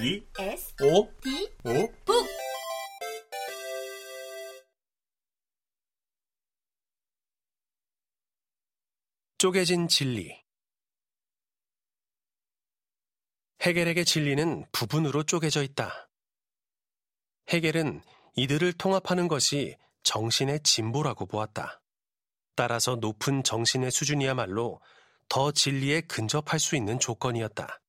2 S 5 D 5북 쪼개진 진리 헤겔에게 진리는 부분으로 쪼개져 있다. 헤겔은 이들을 통합하는 것이 정신의 진보라고 보았다. 따라서 높은 정신의 수준이야말로 더 진리에 근접할 수 있는 조건이었다.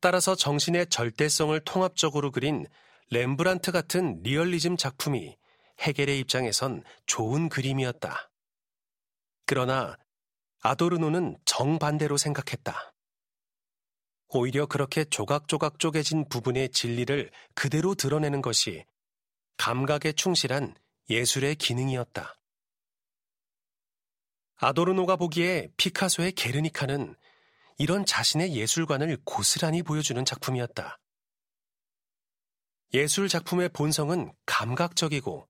따라서 정신의 절대성을 통합적으로 그린 렘브란트 같은 리얼리즘 작품이 헤겔의 입장에선 좋은 그림이었다. 그러나 아도르노는 정반대로 생각했다. 오히려 그렇게 조각조각 쪼개진 부분의 진리를 그대로 드러내는 것이 감각에 충실한 예술의 기능이었다. 아도르노가 보기에 피카소의 게르니카는 이런 자신의 예술관을 고스란히 보여주는 작품이었다. 예술 작품의 본성은 감각적이고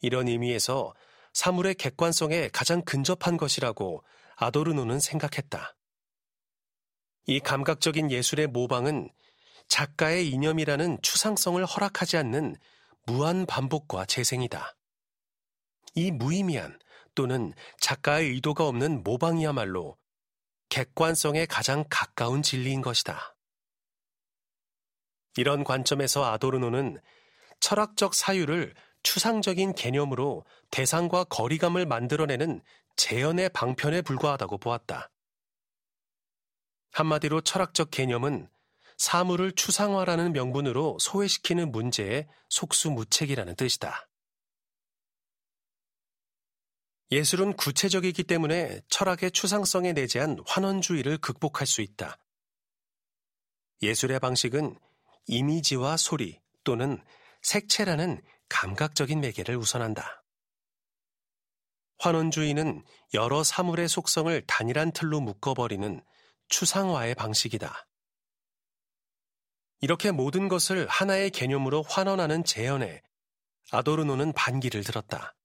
이런 의미에서 사물의 객관성에 가장 근접한 것이라고 아도르노는 생각했다. 이 감각적인 예술의 모방은 작가의 이념이라는 추상성을 허락하지 않는 무한 반복과 재생이다. 이 무의미한 또는 작가의 의도가 없는 모방이야말로 객관성에 가장 가까운 진리인 것이다. 이런 관점에서 아도르노는 철학적 사유를 추상적인 개념으로 대상과 거리감을 만들어내는 재현의 방편에 불과하다고 보았다. 한마디로 철학적 개념은 사물을 추상화라는 명분으로 소외시키는 문제의 속수무책이라는 뜻이다. 예술은 구체적이기 때문에 철학의 추상성에 내재한 환원주의를 극복할 수 있다. 예술의 방식은 이미지와 소리 또는 색채라는 감각적인 매개를 우선한다. 환원주의는 여러 사물의 속성을 단일한 틀로 묶어버리는 추상화의 방식이다. 이렇게 모든 것을 하나의 개념으로 환원하는 재현에 아도르노는 반기를 들었다.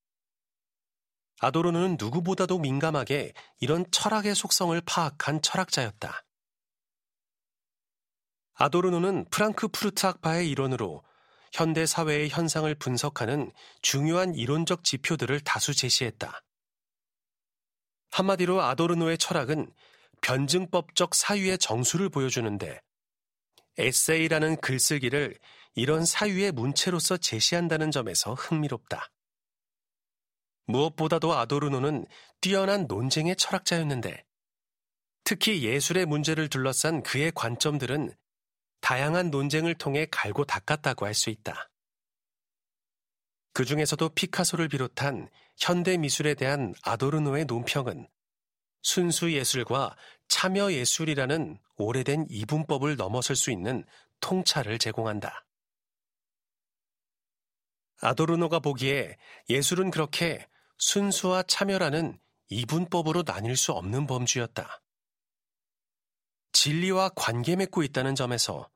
아도르노는 누구보다도 민감하게 이런 철학의 속성을 파악한 철학자였다. 아도르노는 프랑크푸르트 학파의 이론으로 현대 사회의 현상을 분석하는 중요한 이론적 지표들을 다수 제시했다. 한마디로 아도르노의 철학은 변증법적 사유의 정수를 보여주는데 에세이라는 글쓰기를 이런 사유의 문체로서 제시한다는 점에서 흥미롭다. 무엇보다도 아도르노는 뛰어난 논쟁의 철학자였는데 특히 예술의 문제를 둘러싼 그의 관점들은 다양한 논쟁을 통해 갈고 닦았다고 할 수 있다. 그 중에서도 피카소를 비롯한 현대 미술에 대한 아도르노의 논평은 순수 예술과 참여 예술이라는 오래된 이분법을 넘어설 수 있는 통찰을 제공한다. 아도르노가 보기에 예술은 그렇게 순수와 참여라는 이분법으로 나뉠 수 없는 범주였다. 진리와 관계 맺고 있다는 점에서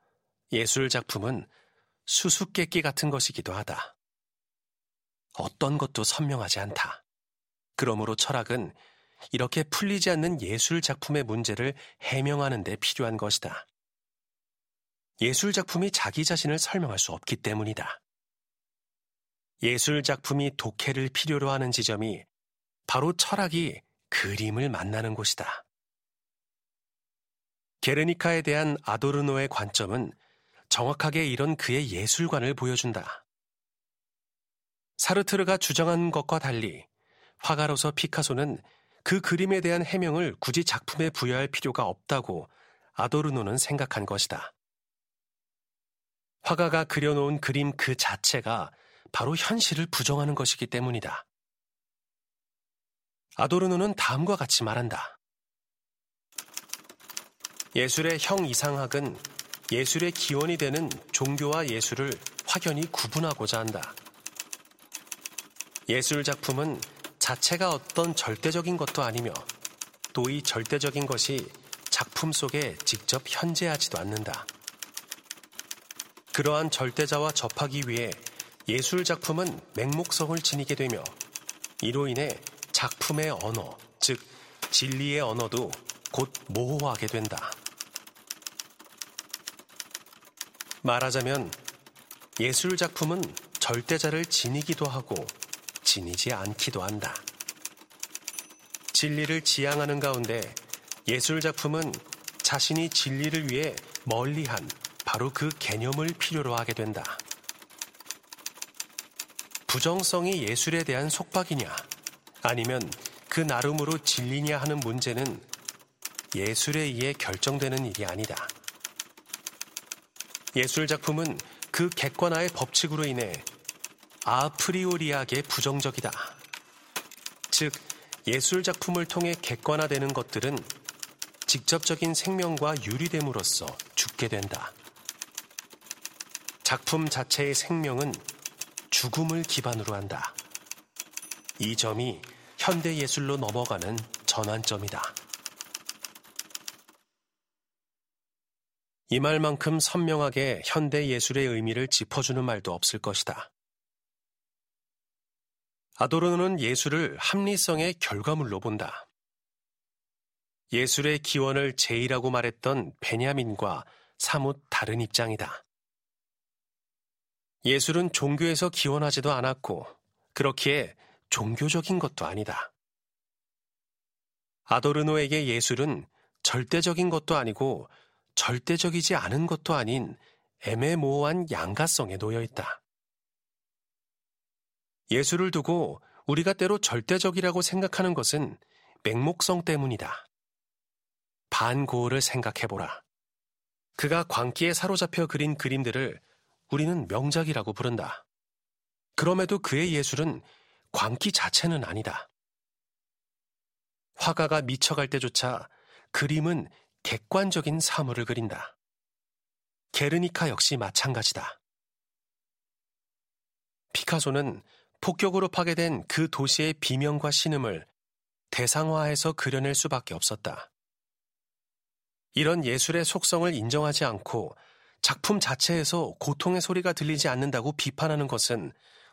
예술 작품은 수수께끼 같은 것이기도 하다. 어떤 것도 선명하지 않다. 그러므로 철학은 이렇게 풀리지 않는 예술 작품의 문제를 해명하는 데 필요한 것이다. 예술 작품이 자기 자신을 설명할 수 없기 때문이다. 예술 작품이 독해를 필요로 하는 지점이 바로 철학이 그림을 만나는 곳이다. 게르니카에 대한 아도르노의 관점은 정확하게 이런 그의 예술관을 보여준다. 사르트르가 주장한 것과 달리 화가로서 피카소는 그 그림에 대한 해명을 굳이 작품에 부여할 필요가 없다고 아도르노는 생각한 것이다. 화가가 그려놓은 그림 그 자체가 바로 현실을 부정하는 것이기 때문이다. 아도르노는 다음과 같이 말한다. 예술의 형 이상학은 예술의 기원이 되는 종교와 예술을 확연히 구분하고자 한다. 예술 작품은 자체가 어떤 절대적인 것도 아니며 또 이 절대적인 것이 작품 속에 직접 현재하지도 않는다. 그러한 절대자와 접하기 위해 예술 작품은 맹목성을 지니게 되며 이로 인해 작품의 언어, 즉 진리의 언어도 곧 모호하게 된다. 말하자면 예술 작품은 절대자를 지니기도 하고 지니지 않기도 한다. 진리를 지향하는 가운데 예술 작품은 자신이 진리를 위해 멀리한 바로 그 개념을 필요로 하게 된다. 부정성이 예술에 대한 속박이냐, 아니면 그 나름으로 진리냐 하는 문제는 예술에 의해 결정되는 일이 아니다. 예술 작품은 그 객관화의 법칙으로 인해 아프리오리하게 부정적이다. 즉, 예술 작품을 통해 객관화되는 것들은 직접적인 생명과 유리됨으로써 죽게 된다. 작품 자체의 생명은 죽음을 기반으로 한다. 이 점이 현대 예술로 넘어가는 전환점이다. 이 말만큼 선명하게 현대 예술의 의미를 짚어주는 말도 없을 것이다. 아도르노는 예술을 합리성의 결과물로 본다. 예술의 기원을 제이라고 말했던 베냐민과 사뭇 다른 입장이다. 예술은 종교에서 기원하지도 않았고, 그렇기에 종교적인 것도 아니다. 아도르노에게 예술은 절대적인 것도 아니고 절대적이지 않은 것도 아닌 애매모호한 양가성에 놓여 있다. 예술을 두고 우리가 때로 절대적이라고 생각하는 것은 맹목성 때문이다. 반고을을 생각해보라. 그가 광기에 사로잡혀 그린 그림들을 우리는 명작이라고 부른다. 그럼에도 그의 예술은 광기 자체는 아니다. 화가가 미쳐갈 때조차 그림은 객관적인 사물을 그린다. 게르니카 역시 마찬가지다. 피카소는 폭격으로 파괴된 그 도시의 비명과 신음을 대상화해서 그려낼 수밖에 없었다. 이런 예술의 속성을 인정하지 않고 작품 자체에서 고통의 소리가 들리지 않는다고 비판하는 것은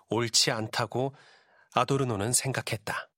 옳지 않다고 아도르노는 생각했다.